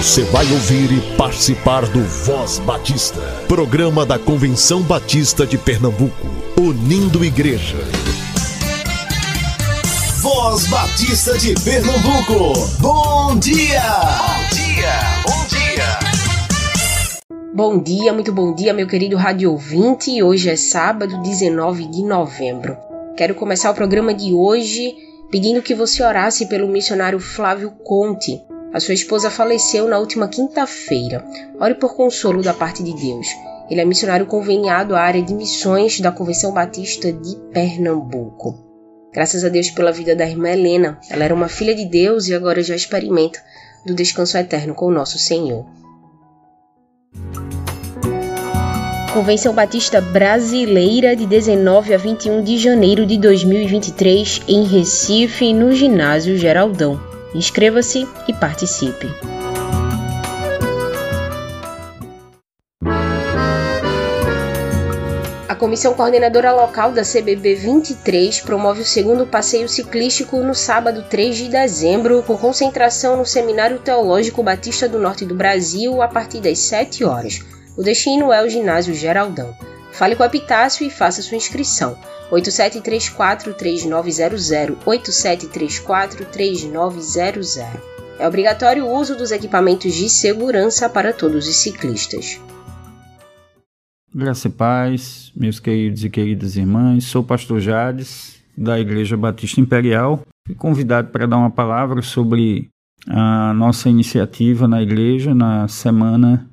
Você vai ouvir e participar do Voz Batista, programa da Convenção Batista de Pernambuco, unindo igreja. Voz Batista de Pernambuco, bom dia! Bom dia, bom dia! Bom dia, muito bom dia, meu querido rádio ouvinte. Hoje é sábado, 19 de novembro. Quero começar o programa de hoje pedindo que você orasse pelo missionário Flávio Conte a sua esposa faleceu na última quinta-feira. Ore por consolo da parte de Deus. Ele é missionário conveniado à área de missões da Convenção Batista de Pernambuco. Graças a Deus pela vida da irmã Helena. Ela era uma filha de Deus e agora já experimenta do descanso eterno com o nosso Senhor. Convenção Batista Brasileira de 19 a 21 de janeiro de 2023 em Recife, no Ginásio Geraldão. Inscreva-se e participe. A Comissão Coordenadora Local da CBB 23 promove o segundo passeio ciclístico no sábado 3 de dezembro, com concentração no Seminário Teológico Batista do Norte do Brasil a partir das 7 horas. O destino é o Ginásio Geraldão. Fale com a Epitácio e faça sua inscrição. 8734-3900, 8734-3900. É obrigatório o uso dos equipamentos de segurança para todos os ciclistas. Graça e paz, meus queridos e queridas irmãs, sou o pastor Jades, da Igreja Batista Imperial. Fui convidado para dar uma palavra sobre a nossa iniciativa na igreja na semana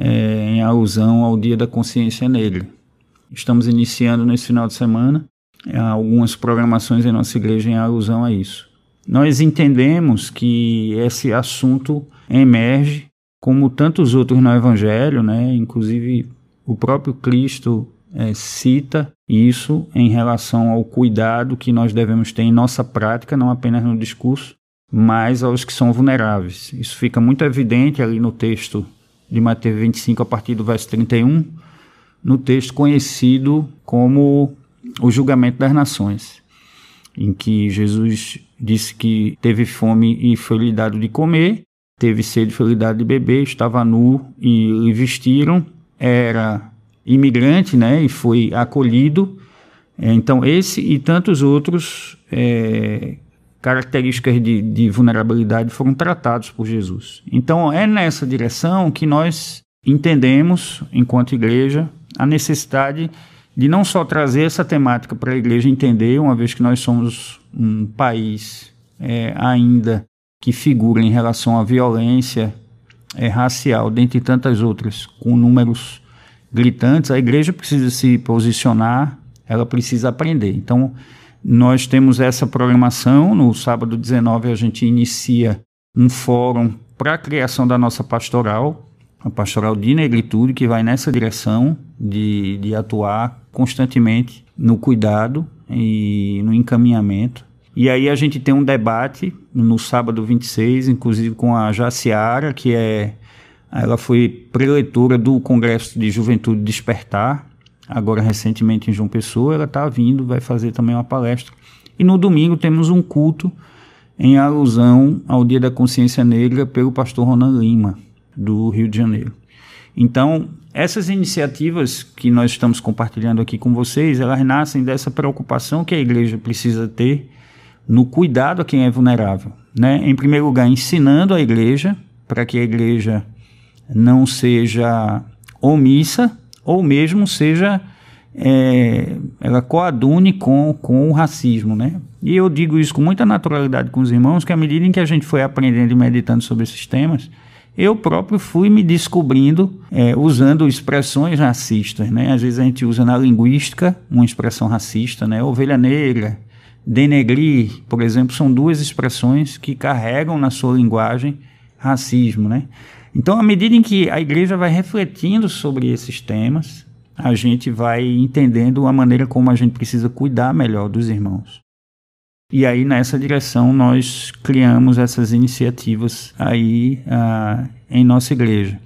é, em alusão ao Dia da Consciência Negra. Estamos iniciando nesse final de semana é, algumas programações em nossa igreja em alusão a isso. Nós entendemos que esse assunto emerge, como tantos outros no Evangelho, né? inclusive o próprio Cristo é, cita isso em relação ao cuidado que nós devemos ter em nossa prática, não apenas no discurso, mas aos que são vulneráveis. Isso fica muito evidente ali no texto de Mateus 25, a partir do verso 31, no texto conhecido como o julgamento das nações, em que Jesus disse que teve fome e foi lhe dado de comer, teve sede e foi lhe dado de beber, estava nu e lhe vestiram, era imigrante né, e foi acolhido. É, então, esse e tantos outros é, características de, de vulnerabilidade foram tratados por Jesus. Então, é nessa direção que nós entendemos, enquanto igreja, a necessidade de não só trazer essa temática para a igreja entender, uma vez que nós somos um país é, ainda que figura em relação à violência é, racial, dentre tantas outras, com números gritantes, a igreja precisa se posicionar, ela precisa aprender. Então, nós temos essa programação, no sábado 19 a gente inicia um fórum para a criação da nossa pastoral, a pastoral de negritude, que vai nessa direção de, de atuar constantemente no cuidado e no encaminhamento. E aí a gente tem um debate no sábado 26, inclusive com a Jaciara, que é ela foi preleitora do Congresso de Juventude Despertar, agora recentemente em João Pessoa, ela está vindo, vai fazer também uma palestra. E no domingo temos um culto em alusão ao Dia da Consciência Negra pelo pastor Ronan Lima, do Rio de Janeiro. Então, essas iniciativas que nós estamos compartilhando aqui com vocês, elas nascem dessa preocupação que a igreja precisa ter no cuidado a quem é vulnerável. Né? Em primeiro lugar, ensinando a igreja para que a igreja não seja omissa ou mesmo seja é, ela coadune com, com o racismo, né? E eu digo isso com muita naturalidade com os irmãos, que à medida em que a gente foi aprendendo e meditando sobre esses temas, eu próprio fui me descobrindo é, usando expressões racistas, né? Às vezes a gente usa na linguística uma expressão racista, né? Ovelha negra, denegrir, por exemplo, são duas expressões que carregam na sua linguagem racismo, né? Então, à medida em que a igreja vai refletindo sobre esses temas, a gente vai entendendo a maneira como a gente precisa cuidar melhor dos irmãos. E aí nessa direção nós criamos essas iniciativas aí ah, em nossa igreja.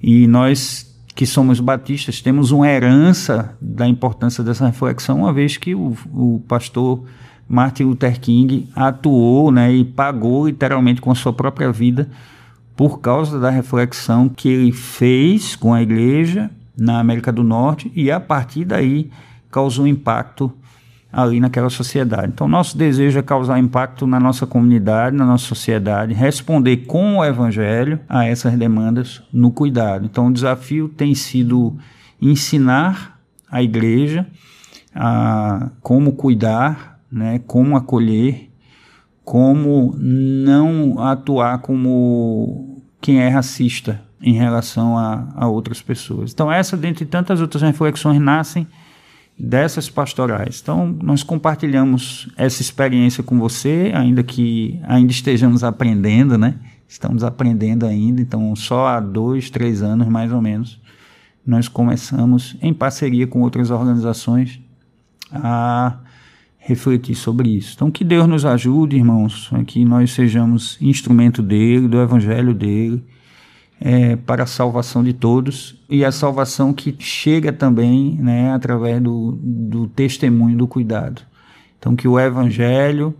E nós que somos batistas temos uma herança da importância dessa reflexão, uma vez que o, o pastor Martin Luther King atuou né, e pagou literalmente com a sua própria vida por causa da reflexão que ele fez com a igreja na América do Norte e a partir daí causou impacto ali naquela sociedade. Então, nosso desejo é causar impacto na nossa comunidade, na nossa sociedade, responder com o evangelho a essas demandas no cuidado. Então, o desafio tem sido ensinar a igreja a como cuidar, né, como acolher, como não atuar como quem é racista em relação a, a outras pessoas. Então, essa, dentre tantas outras reflexões, nascem dessas pastorais. Então, nós compartilhamos essa experiência com você, ainda que ainda estejamos aprendendo, né? Estamos aprendendo ainda, então só há dois, três anos mais ou menos, nós começamos em parceria com outras organizações a refletir sobre isso. Então, que Deus nos ajude, irmãos, que nós sejamos instrumento dele, do evangelho dele, é, para a salvação de todos e a salvação que chega também né, através do, do testemunho do cuidado. Então, que o Evangelho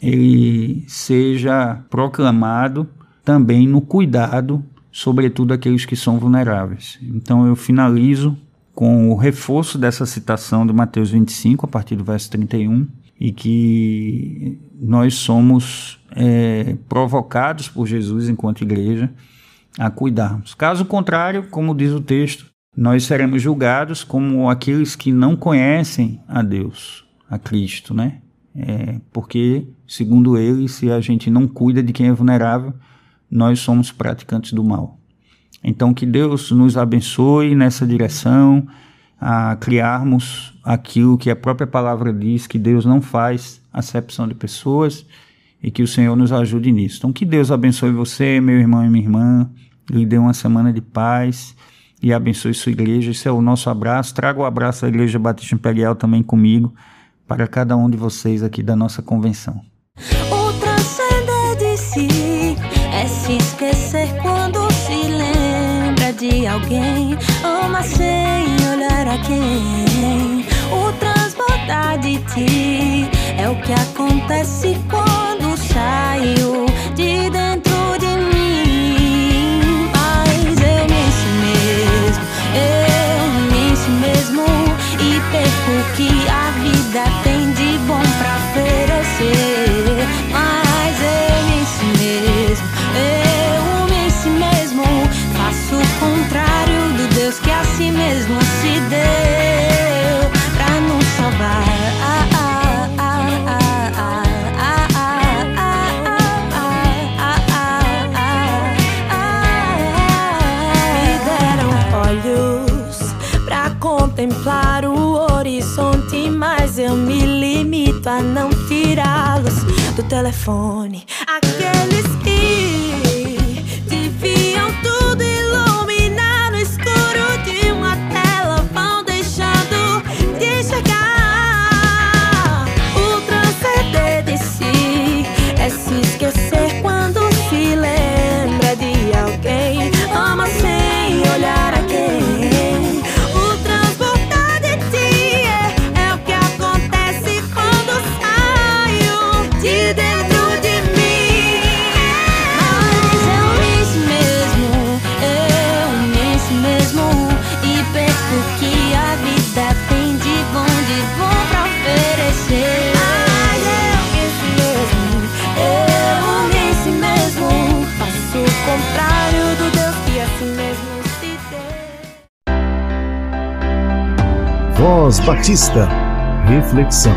ele seja proclamado também no cuidado, sobretudo aqueles que são vulneráveis. Então, eu finalizo com o reforço dessa citação de Mateus 25, a partir do verso 31, e que nós somos é, provocados por Jesus enquanto igreja a cuidarmos. Caso contrário, como diz o texto, nós seremos julgados como aqueles que não conhecem a Deus, a Cristo, né? É, porque, segundo ele, se a gente não cuida de quem é vulnerável, nós somos praticantes do mal. Então, que Deus nos abençoe nessa direção, a criarmos aquilo que a própria palavra diz, que Deus não faz acepção de pessoas e que o Senhor nos ajude nisso. Então, que Deus abençoe você, meu irmão e minha irmã, lhe dê uma semana de paz e abençoe sua igreja. Esse é o nosso abraço. Trago o abraço da Igreja Batista Imperial também comigo, para cada um de vocês aqui da nossa convenção. O transcender de si é se esquecer de alguém. Ama sem olhar a quem. O transbordar de ti é o que acontece quando saio de dentro de mim. Mas eu me si mesmo, eu me si mesmo e perco que limito a não tirá-los do telefone. Aqueles Batista. Reflexão.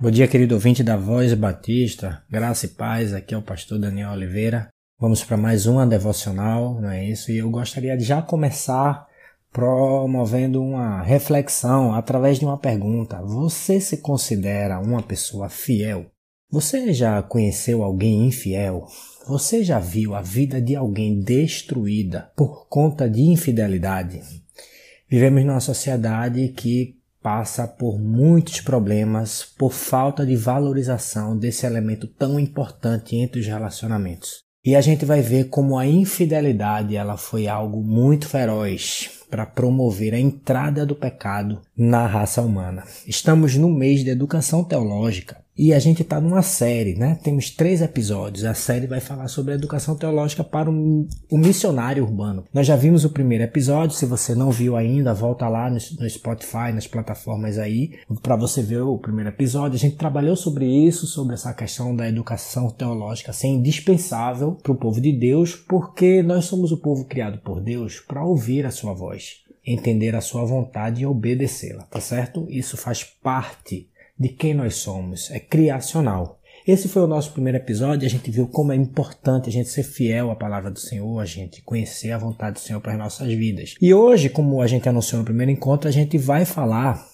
Bom dia, querido ouvinte da Voz Batista, graça e paz, aqui é o pastor Daniel Oliveira. Vamos para mais uma devocional, não é isso? E eu gostaria de já começar promovendo uma reflexão através de uma pergunta. Você se considera uma pessoa fiel? Você já conheceu alguém infiel? Você já viu a vida de alguém destruída por conta de infidelidade? Vivemos numa sociedade que passa por muitos problemas por falta de valorização desse elemento tão importante entre os relacionamentos. E a gente vai ver como a infidelidade ela foi algo muito feroz para promover a entrada do pecado na raça humana. Estamos no mês de educação teológica e a gente está numa série, né? Temos três episódios. A série vai falar sobre a educação teológica para o, missionário urbano. Nós já vimos o primeiro episódio. Se você não viu ainda, volta lá no, no Spotify, nas plataformas aí, para você ver o primeiro episódio. A gente trabalhou sobre isso, sobre essa questão da educação teológica ser indispensável para o povo de Deus, porque nós somos o povo criado por Deus para ouvir a sua voz entender a sua vontade e obedecê-la, tá certo? Isso faz parte de quem nós somos, é criacional. Esse foi o nosso primeiro episódio. A gente viu como é importante a gente ser fiel à palavra do Senhor, a gente conhecer a vontade do Senhor para as nossas vidas. E hoje, como a gente anunciou no primeiro encontro, a gente vai falar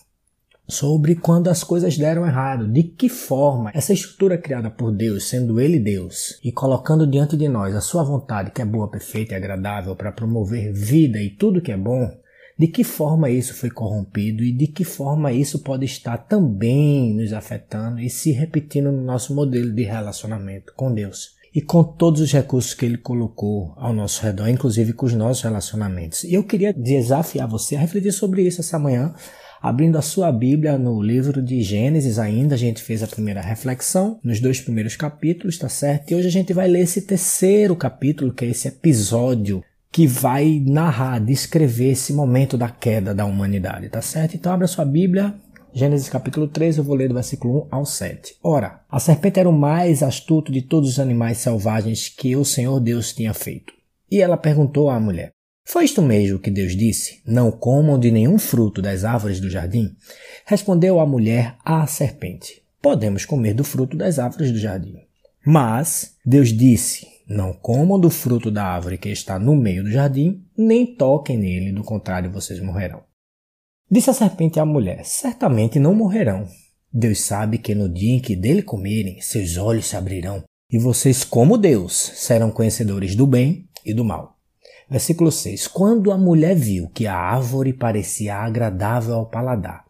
sobre quando as coisas deram errado, de que forma essa estrutura criada por Deus, sendo Ele Deus, e colocando diante de nós a sua vontade, que é boa, perfeita e agradável para promover vida e tudo que é bom, de que forma isso foi corrompido e de que forma isso pode estar também nos afetando e se repetindo no nosso modelo de relacionamento com Deus e com todos os recursos que ele colocou ao nosso redor, inclusive com os nossos relacionamentos. E eu queria desafiar você a refletir sobre isso essa manhã, abrindo a sua Bíblia no livro de Gênesis ainda, a gente fez a primeira reflexão nos dois primeiros capítulos, tá certo? E hoje a gente vai ler esse terceiro capítulo, que é esse episódio que vai narrar, descrever esse momento da queda da humanidade, tá certo? Então abra sua Bíblia, Gênesis capítulo 3, eu vou ler do versículo 1 ao 7. Ora, a serpente era o mais astuto de todos os animais selvagens que o Senhor Deus tinha feito. E ela perguntou à mulher: Foi isto mesmo que Deus disse? Não comam de nenhum fruto das árvores do jardim? Respondeu a mulher à serpente: Podemos comer do fruto das árvores do jardim. Mas Deus disse: não comam do fruto da árvore que está no meio do jardim, nem toquem nele, do contrário vocês morrerão. Disse a serpente à mulher: Certamente não morrerão. Deus sabe que no dia em que dele comerem, seus olhos se abrirão, e vocês, como Deus, serão conhecedores do bem e do mal. Versículo 6: Quando a mulher viu que a árvore parecia agradável ao paladar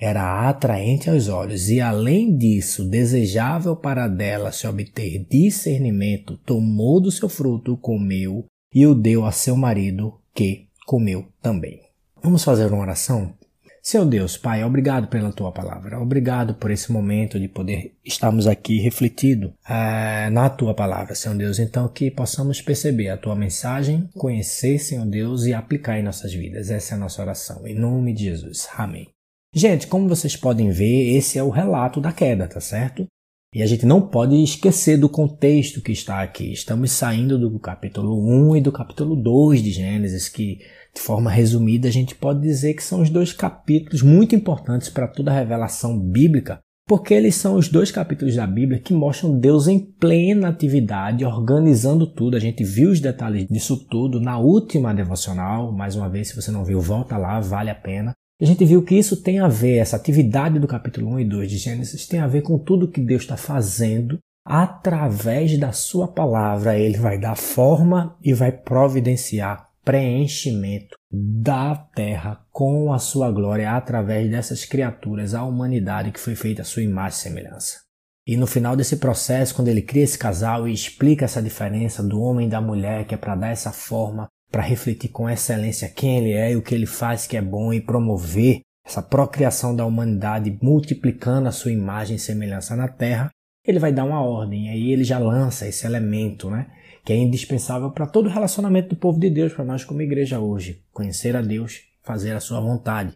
era atraente aos olhos e, além disso, desejável para dela se obter discernimento, tomou do seu fruto, comeu e o deu a seu marido, que comeu também. Vamos fazer uma oração? Senhor Deus, Pai, obrigado pela tua palavra. Obrigado por esse momento de poder estarmos aqui refletido é, na tua palavra, Senhor Deus. Então, que possamos perceber a tua mensagem, conhecer, Senhor Deus, e aplicar em nossas vidas. Essa é a nossa oração. Em nome de Jesus. Amém. Gente, como vocês podem ver, esse é o relato da queda, tá certo? E a gente não pode esquecer do contexto que está aqui. Estamos saindo do capítulo 1 e do capítulo 2 de Gênesis, que, de forma resumida, a gente pode dizer que são os dois capítulos muito importantes para toda a revelação bíblica, porque eles são os dois capítulos da Bíblia que mostram Deus em plena atividade, organizando tudo. A gente viu os detalhes disso tudo na última devocional. Mais uma vez, se você não viu, volta lá, vale a pena. A gente viu que isso tem a ver, essa atividade do capítulo 1 e 2 de Gênesis tem a ver com tudo que Deus está fazendo através da sua palavra. Ele vai dar forma e vai providenciar preenchimento da terra com a sua glória através dessas criaturas, a humanidade que foi feita à sua imagem e semelhança. E no final desse processo, quando ele cria esse casal e explica essa diferença do homem e da mulher, que é para dar essa forma para refletir com excelência quem ele é e o que ele faz que é bom e promover essa procriação da humanidade, multiplicando a sua imagem e semelhança na Terra, ele vai dar uma ordem. Aí ele já lança esse elemento, né? Que é indispensável para todo o relacionamento do povo de Deus, para nós como igreja hoje. Conhecer a Deus, fazer a sua vontade.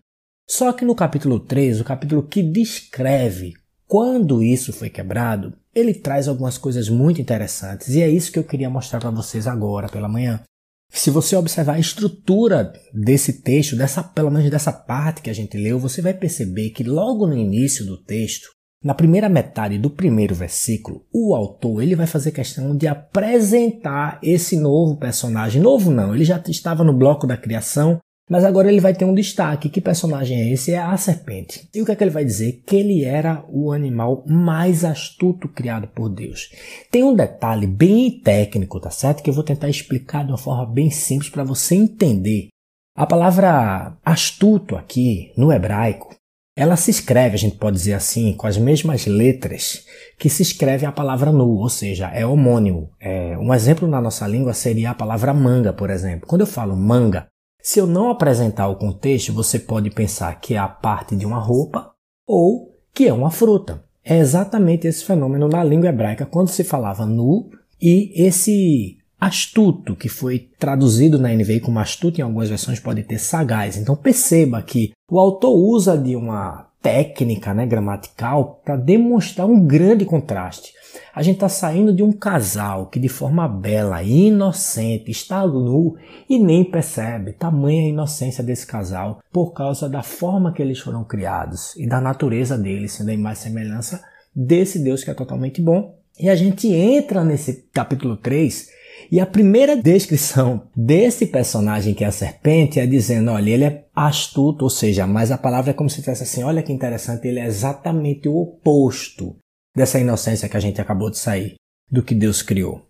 Só que no capítulo 3, o capítulo que descreve quando isso foi quebrado, ele traz algumas coisas muito interessantes. E é isso que eu queria mostrar para vocês agora pela manhã. Se você observar a estrutura desse texto, dessa, pelo menos dessa parte que a gente leu, você vai perceber que logo no início do texto, na primeira metade do primeiro versículo, o autor ele vai fazer questão de apresentar esse novo personagem. Novo não, ele já estava no bloco da criação, mas agora ele vai ter um destaque. Que personagem é esse? É a serpente. E o que é que ele vai dizer? Que ele era o animal mais astuto criado por Deus. Tem um detalhe bem técnico, tá certo? Que eu vou tentar explicar de uma forma bem simples para você entender. A palavra astuto aqui, no hebraico, ela se escreve, a gente pode dizer assim, com as mesmas letras que se escreve a palavra nu, ou seja, é homônimo. É, um exemplo na nossa língua seria a palavra manga, por exemplo. Quando eu falo manga, se eu não apresentar o contexto, você pode pensar que é a parte de uma roupa ou que é uma fruta. é exatamente esse fenômeno na língua hebraica, quando se falava nu, e esse astuto, que foi traduzido na NVI como astuto, em algumas versões pode ter sagaz. Então perceba que o autor usa de uma técnica né, gramatical para demonstrar um grande contraste. A gente está saindo de um casal que de forma bela e inocente está nu e nem percebe tamanha inocência desse casal por causa da forma que eles foram criados e da natureza deles, sendo a imagem semelhança desse Deus que é totalmente bom. E a gente entra nesse capítulo 3 e a primeira descrição desse personagem que é a serpente é dizendo, olha, ele é astuto, ou seja, mas a palavra é como se fosse assim, olha que interessante, ele é exatamente o oposto dessa inocência que a gente acabou de sair, do que Deus criou.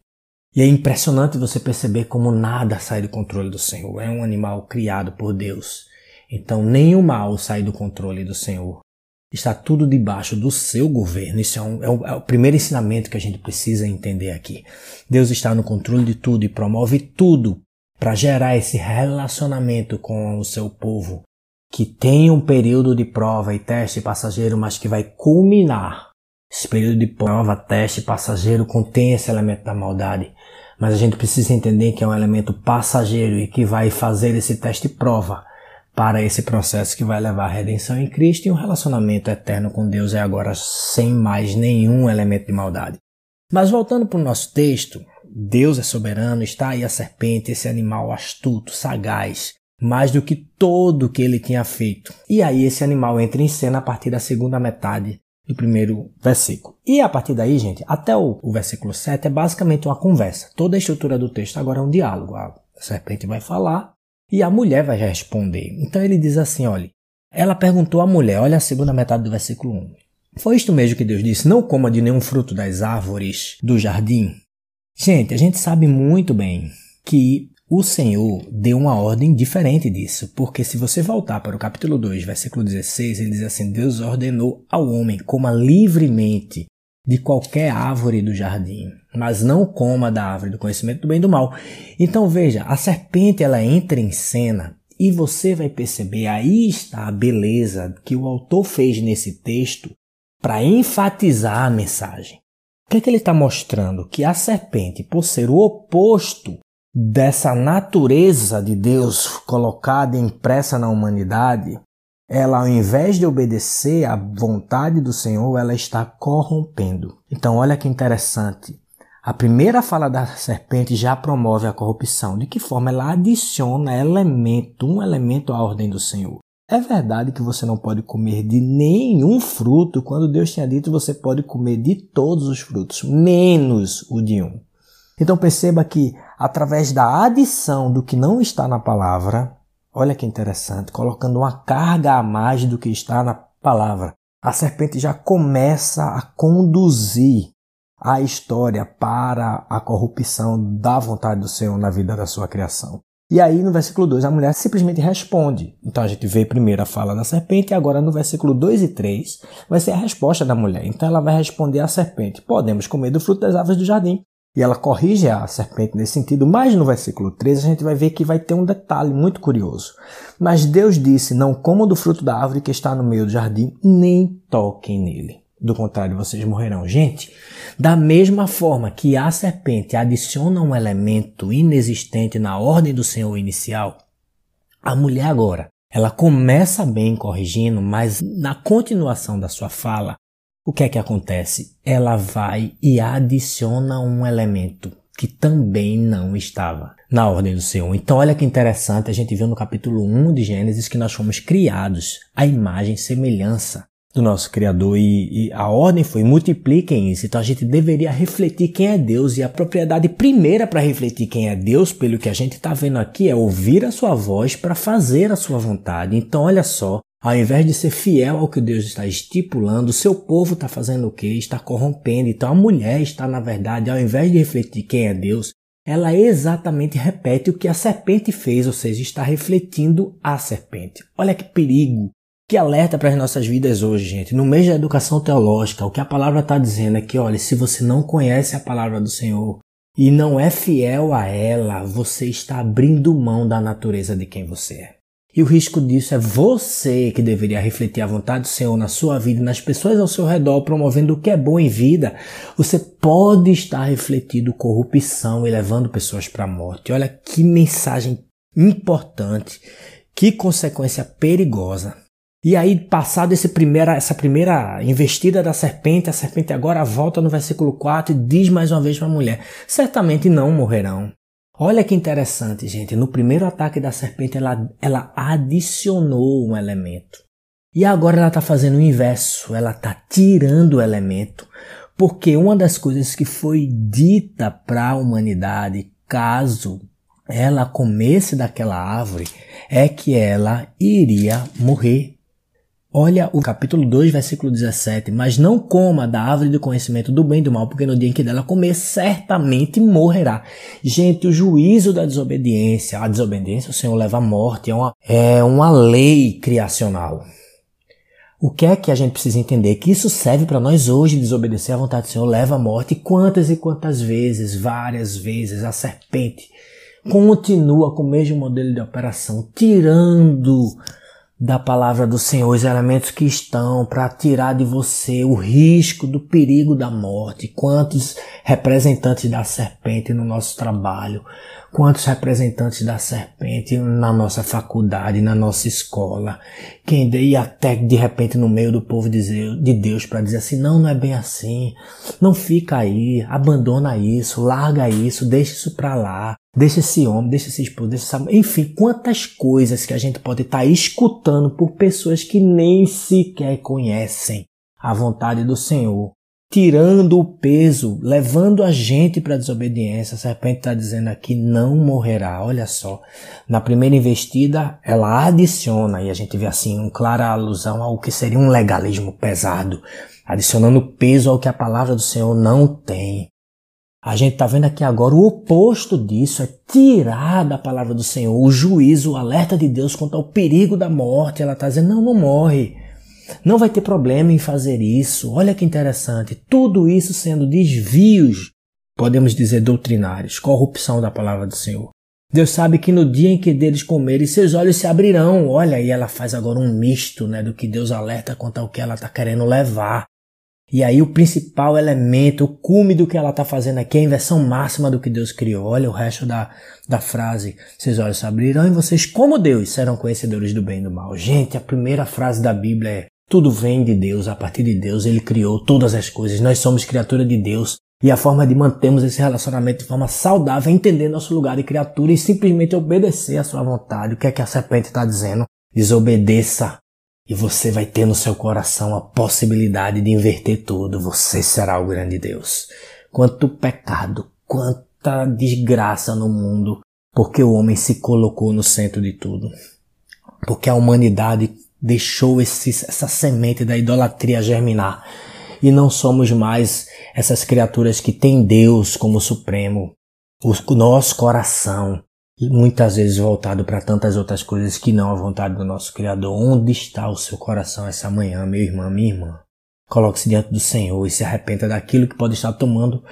E é impressionante você perceber como nada sai do controle do Senhor. É um animal criado por Deus. Então nem o mal sai do controle do Senhor. Está tudo debaixo do seu governo. Isso é, um, é, o, é o primeiro ensinamento que a gente precisa entender aqui. Deus está no controle de tudo e promove tudo para gerar esse relacionamento com o seu povo, que tem um período de prova e teste passageiro, mas que vai culminar. Esse período de prova, teste passageiro contém esse elemento da maldade, mas a gente precisa entender que é um elemento passageiro e que vai fazer esse teste prova para esse processo que vai levar à redenção em Cristo e um relacionamento eterno com Deus é agora sem mais nenhum elemento de maldade. Mas voltando para o nosso texto, Deus é soberano, está aí a serpente, esse animal astuto, sagaz, mais do que todo o que ele tinha feito. E aí esse animal entra em cena a partir da segunda metade do primeiro versículo. E a partir daí, gente, até o, o versículo 7 é basicamente uma conversa. Toda a estrutura do texto agora é um diálogo. A serpente vai falar e a mulher vai responder. Então ele diz assim: olha, ela perguntou à mulher, olha a segunda metade do versículo 1. Foi isto mesmo que Deus disse: Não coma de nenhum fruto das árvores do jardim? Gente, a gente sabe muito bem que o Senhor deu uma ordem diferente disso, porque se você voltar para o capítulo 2, versículo 16, ele diz assim: Deus ordenou ao homem coma livremente de qualquer árvore do jardim, mas não coma da árvore do conhecimento do bem e do mal. Então veja, a serpente ela entra em cena e você vai perceber aí está a beleza que o autor fez nesse texto para enfatizar a mensagem. O que, é que ele está mostrando? Que a serpente, por ser o oposto dessa natureza de Deus colocada impressa na humanidade, ela ao invés de obedecer à vontade do Senhor, ela está corrompendo. Então, olha que interessante. A primeira fala da serpente já promove a corrupção. De que forma ela adiciona elemento, um elemento à ordem do Senhor? É verdade que você não pode comer de nenhum fruto, quando Deus tinha dito você pode comer de todos os frutos, menos o de um. Então perceba que através da adição do que não está na palavra, Olha que interessante, colocando uma carga a mais do que está na palavra. A serpente já começa a conduzir a história para a corrupção da vontade do Senhor na vida da sua criação. E aí no versículo 2 a mulher simplesmente responde. Então a gente vê primeiro a fala da serpente e agora no versículo 2 e 3 vai ser a resposta da mulher. Então ela vai responder à serpente: Podemos comer do fruto das árvores do jardim. E ela corrige a serpente nesse sentido, mas no versículo 13 a gente vai ver que vai ter um detalhe muito curioso. Mas Deus disse: Não comam do fruto da árvore que está no meio do jardim, nem toquem nele. Do contrário, vocês morrerão. Gente, da mesma forma que a serpente adiciona um elemento inexistente na ordem do Senhor inicial, a mulher agora, ela começa bem corrigindo, mas na continuação da sua fala, o que é que acontece? Ela vai e adiciona um elemento que também não estava na ordem do Senhor. Então, olha que interessante, a gente viu no capítulo 1 de Gênesis que nós fomos criados à imagem e semelhança do nosso Criador e, e, a ordem foi multipliquem isso. Então a gente deveria refletir quem é Deus e a propriedade primeira para refletir quem é Deus, pelo que a gente está vendo aqui, é ouvir a sua voz para fazer a sua vontade. Então olha só, ao invés de ser fiel ao que Deus está estipulando, o seu povo está fazendo o quê? Está corrompendo. Então a mulher está, na verdade, ao invés de refletir quem é Deus, ela exatamente repete o que a serpente fez, ou seja, está refletindo a serpente. Olha que perigo, que alerta para as nossas vidas hoje, gente. No mês da educação teológica, o que a palavra está dizendo é que, olha, se você não conhece a palavra do Senhor e não é fiel a ela, você está abrindo mão da natureza de quem você é. E o risco disso é você que deveria refletir a vontade do Senhor na sua vida e nas pessoas ao seu redor, promovendo o que é bom em vida. Você pode estar refletindo corrupção e levando pessoas para a morte. Olha que mensagem importante, que consequência perigosa. E aí, passado esse primeira, essa primeira investida da serpente, a serpente agora volta no versículo 4 e diz mais uma vez para a mulher: certamente não morrerão. Olha que interessante, gente. No primeiro ataque da serpente, ela, ela adicionou um elemento. E agora ela está fazendo o inverso. Ela está tirando o elemento. Porque uma das coisas que foi dita para a humanidade, caso ela comesse daquela árvore, é que ela iria morrer. Olha o capítulo 2, versículo 17. Mas não coma da árvore do conhecimento do bem e do mal, porque no dia em que dela comer, certamente morrerá. Gente, o juízo da desobediência, a desobediência, o Senhor leva à morte, é uma, é uma lei criacional. O que é que a gente precisa entender? Que isso serve para nós hoje, desobedecer à vontade do Senhor leva à morte. Quantas e quantas vezes, várias vezes, a serpente continua com o mesmo modelo de operação, tirando da palavra do Senhor, os elementos que estão para tirar de você o risco do perigo da morte. Quantos representantes da serpente no nosso trabalho, quantos representantes da serpente na nossa faculdade, na nossa escola, quem e até de repente no meio do povo de Deus para dizer assim, não, não é bem assim, não fica aí, abandona isso, larga isso, deixa isso para lá. Deixa esse homem, deixa esse esposo, deixa essa... Enfim, quantas coisas que a gente pode estar tá escutando por pessoas que nem sequer conhecem a vontade do Senhor. Tirando o peso, levando a gente para a desobediência. A serpente está dizendo aqui, não morrerá. Olha só. Na primeira investida, ela adiciona, e a gente vê assim, uma clara alusão ao que seria um legalismo pesado, adicionando peso ao que a palavra do Senhor não tem. A gente está vendo aqui agora o oposto disso, é tirar da palavra do Senhor o juízo, o alerta de Deus quanto ao perigo da morte. Ela está dizendo, não, não morre. Não vai ter problema em fazer isso. Olha que interessante. Tudo isso sendo desvios, podemos dizer doutrinários, corrupção da palavra do Senhor. Deus sabe que no dia em que deles comerem, seus olhos se abrirão. Olha, aí ela faz agora um misto né, do que Deus alerta quanto ao que ela está querendo levar. E aí o principal elemento, o cume do que ela está fazendo aqui, é a inversão máxima do que Deus criou. Olha o resto da, da frase. Seus olhos se abrirão e vocês, como Deus, serão conhecedores do bem e do mal. Gente, a primeira frase da Bíblia é tudo vem de Deus, a partir de Deus, Ele criou todas as coisas. Nós somos criatura de Deus. E a forma de mantermos esse relacionamento de forma saudável é entender nosso lugar de criatura e simplesmente obedecer à sua vontade. O que é que a serpente está dizendo? Desobedeça e você vai ter no seu coração a possibilidade de inverter tudo. Você será o grande Deus. Quanto pecado, quanta desgraça no mundo, porque o homem se colocou no centro de tudo. Porque a humanidade deixou esse, essa semente da idolatria germinar. E não somos mais essas criaturas que têm Deus como supremo. O nosso coração muitas vezes voltado para tantas outras coisas que não a vontade do nosso Criador. Onde está o seu coração essa manhã, meu irmão, minha irmã? Coloque-se diante do Senhor e se arrependa daquilo que pode estar tomando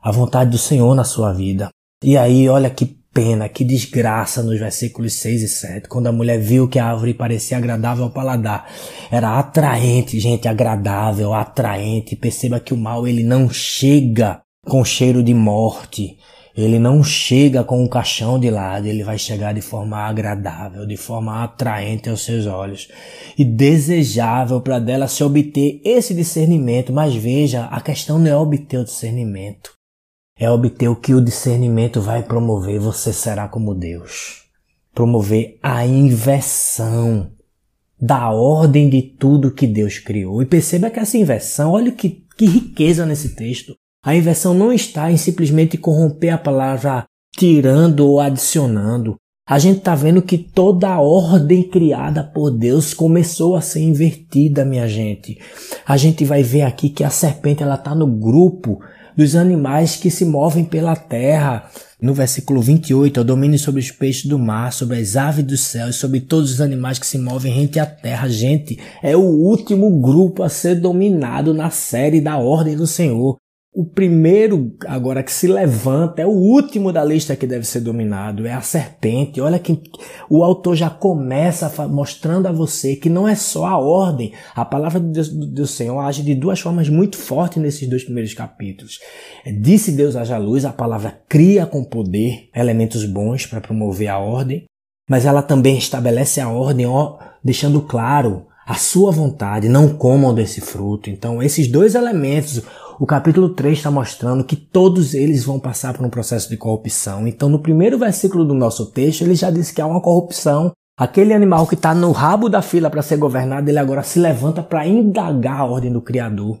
a vontade do Senhor na sua vida. E aí, olha que pena, que desgraça nos versículos 6 e 7, quando a mulher viu que a árvore parecia agradável ao paladar. Era atraente, gente, agradável, atraente. Perceba que o mal ele não chega com cheiro de morte. Ele não chega com o caixão de lado, ele vai chegar de forma agradável, de forma atraente aos seus olhos e desejável para dela se obter esse discernimento. Mas veja, a questão não é obter o discernimento, é obter o que o discernimento vai promover. Você será como Deus. Promover a inversão da ordem de tudo que Deus criou. E perceba que essa inversão, olha que, que riqueza nesse texto. A inversão não está em simplesmente corromper a palavra tirando ou adicionando. A gente está vendo que toda a ordem criada por Deus começou a ser invertida, minha gente. A gente vai ver aqui que a serpente ela está no grupo dos animais que se movem pela terra. No versículo 28, é o domínio sobre os peixes do mar, sobre as aves dos céus, sobre todos os animais que se movem rente à terra. Gente, é o último grupo a ser dominado na série da ordem do Senhor. O primeiro agora que se levanta é o último da lista que deve ser dominado, é a serpente. Olha que o autor já começa mostrando a você que não é só a ordem. A palavra do, Deus, do Senhor age de duas formas muito fortes nesses dois primeiros capítulos. É, disse Deus haja luz, a palavra cria com poder elementos bons para promover a ordem, mas ela também estabelece a ordem, ó, deixando claro a sua vontade, não comam desse fruto. Então, esses dois elementos, o capítulo 3 está mostrando que todos eles vão passar por um processo de corrupção. Então, no primeiro versículo do nosso texto, ele já disse que há uma corrupção. Aquele animal que está no rabo da fila para ser governado, ele agora se levanta para indagar a ordem do Criador.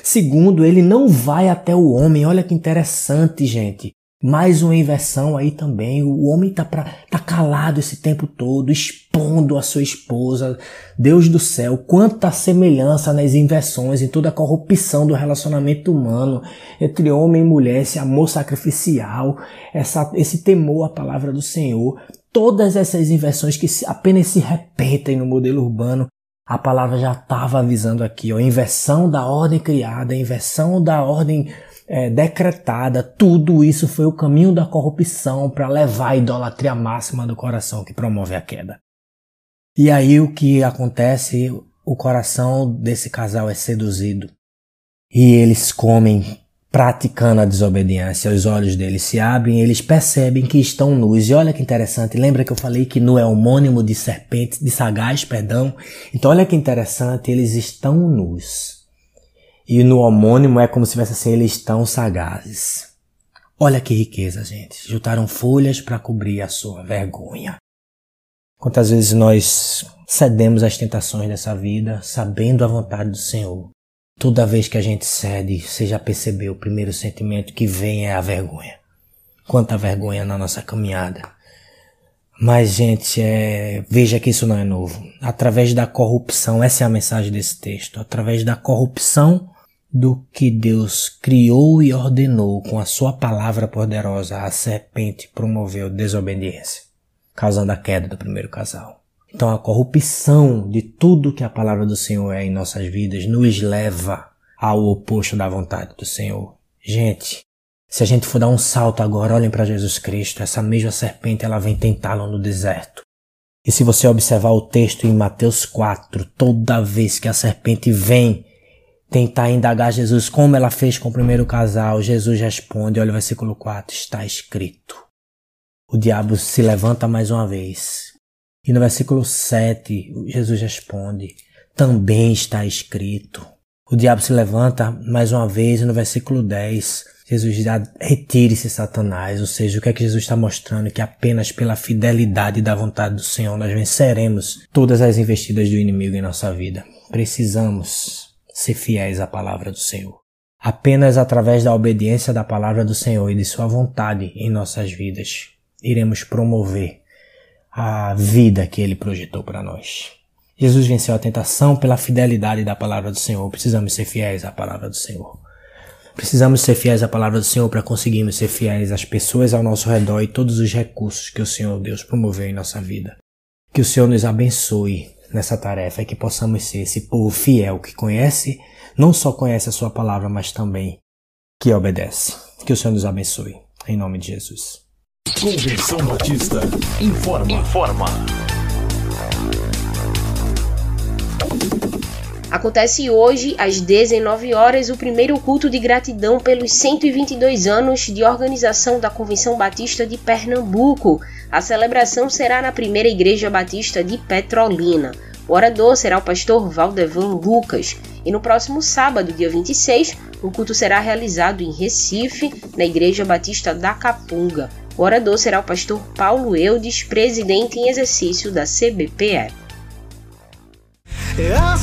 Segundo, ele não vai até o homem. Olha que interessante, gente. Mais uma inversão aí também. O homem tá, pra, tá calado esse tempo todo, expondo a sua esposa. Deus do céu, quanta semelhança nas inversões, em toda a corrupção do relacionamento humano entre homem e mulher, esse amor sacrificial, essa, esse temor à palavra do Senhor. Todas essas inversões que apenas se repetem no modelo urbano, a palavra já estava avisando aqui, ó, inversão da ordem criada, inversão da ordem é, decretada, tudo isso foi o caminho da corrupção para levar a idolatria máxima do coração que promove a queda. E aí o que acontece? O coração desse casal é seduzido. E eles comem praticando a desobediência. Os olhos deles se abrem eles percebem que estão nus. E olha que interessante, lembra que eu falei que nu é homônimo de serpente, de sagaz, perdão? Então olha que interessante, eles estão nus. E no homônimo é como se fosse assim, eles estão sagazes. Olha que riqueza, gente. Juntaram folhas para cobrir a sua vergonha. Quantas vezes nós cedemos às tentações dessa vida, sabendo a vontade do Senhor. Toda vez que a gente cede, você já percebeu, o primeiro sentimento que vem é a vergonha. Quanta vergonha na nossa caminhada. Mas, gente, é... veja que isso não é novo. Através da corrupção, essa é a mensagem desse texto. Através da corrupção do que Deus criou e ordenou com a sua palavra poderosa, a serpente promoveu desobediência, causando a queda do primeiro casal. Então a corrupção de tudo que a palavra do Senhor é em nossas vidas nos leva ao oposto da vontade do Senhor. Gente, se a gente for dar um salto agora, olhem para Jesus Cristo, essa mesma serpente ela vem tentá-lo no deserto. E se você observar o texto em Mateus 4, toda vez que a serpente vem tentar indagar Jesus como ela fez com o primeiro casal, Jesus responde, olha o versículo 4, está escrito. O diabo se levanta mais uma vez. E no versículo 7, Jesus responde, também está escrito. O diabo se levanta mais uma vez e no versículo 10, Jesus diz, retire-se Satanás, ou seja, o que é que Jesus está mostrando? Que apenas pela fidelidade da vontade do Senhor nós venceremos todas as investidas do inimigo em nossa vida. Precisamos ser fiéis à palavra do Senhor. Apenas através da obediência da palavra do Senhor e de Sua vontade em nossas vidas iremos promover a vida que Ele projetou para nós. Jesus venceu a tentação pela fidelidade da palavra do Senhor. Precisamos ser fiéis à palavra do Senhor. Precisamos ser fiéis à palavra do Senhor para conseguirmos ser fiéis às pessoas ao nosso redor e todos os recursos que o Senhor Deus promoveu em nossa vida. Que o Senhor nos abençoe nessa tarefa é que possamos ser esse povo fiel que conhece, não só conhece a sua palavra, mas também que obedece. Que o Senhor nos abençoe. Em nome de Jesus. Convenção Batista informa. Informa. Acontece hoje, às 19 horas, o primeiro culto de gratidão pelos 122 anos de organização da Convenção Batista de Pernambuco. A celebração será na primeira Igreja Batista de Petrolina. O orador será o pastor Valdevan Lucas. E no próximo sábado, dia 26, o culto será realizado em Recife, na Igreja Batista da Capunga. O orador será o pastor Paulo Eudes, presidente em exercício da CBPE. A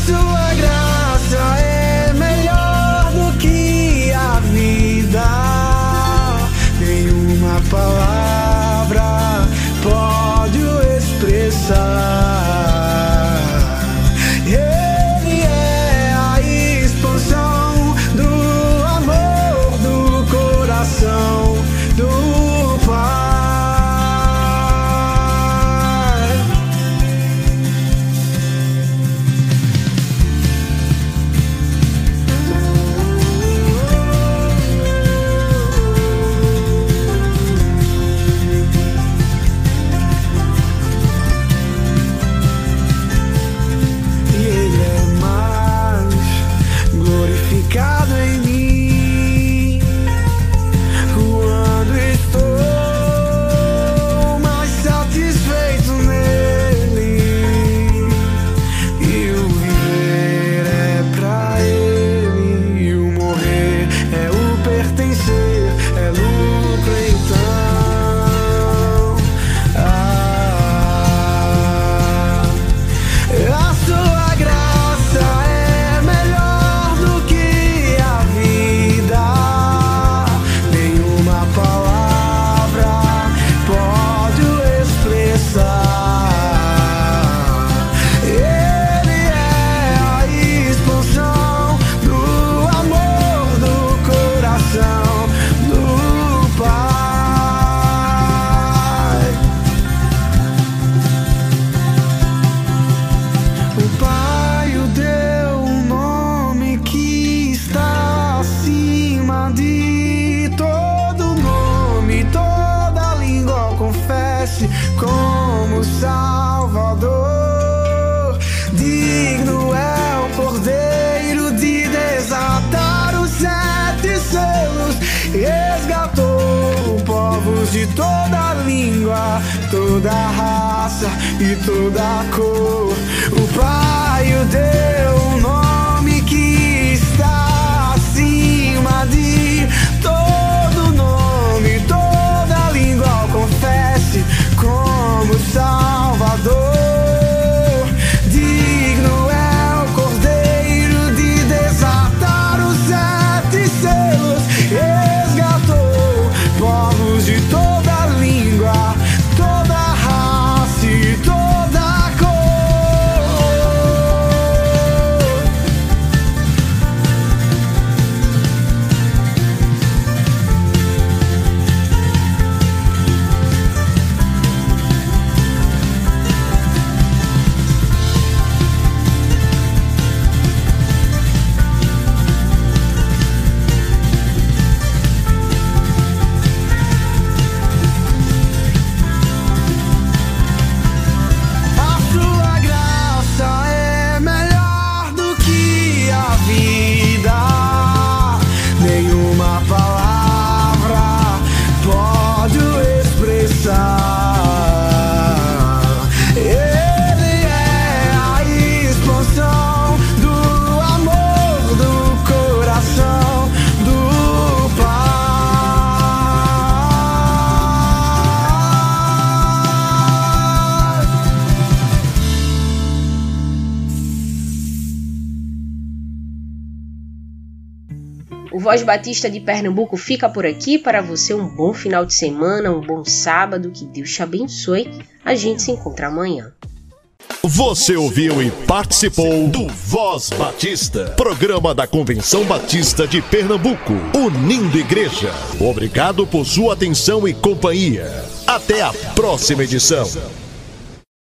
de toda língua, toda raça e toda cor. O Pai o deu um nome Voz Batista de Pernambuco fica por aqui. Para você, um bom final de semana, um bom sábado. Que Deus te abençoe. A gente se encontra amanhã. Você ouviu e participou do Voz Batista, programa da Convenção Batista de Pernambuco, unindo igreja. Obrigado por sua atenção e companhia. Até a próxima edição.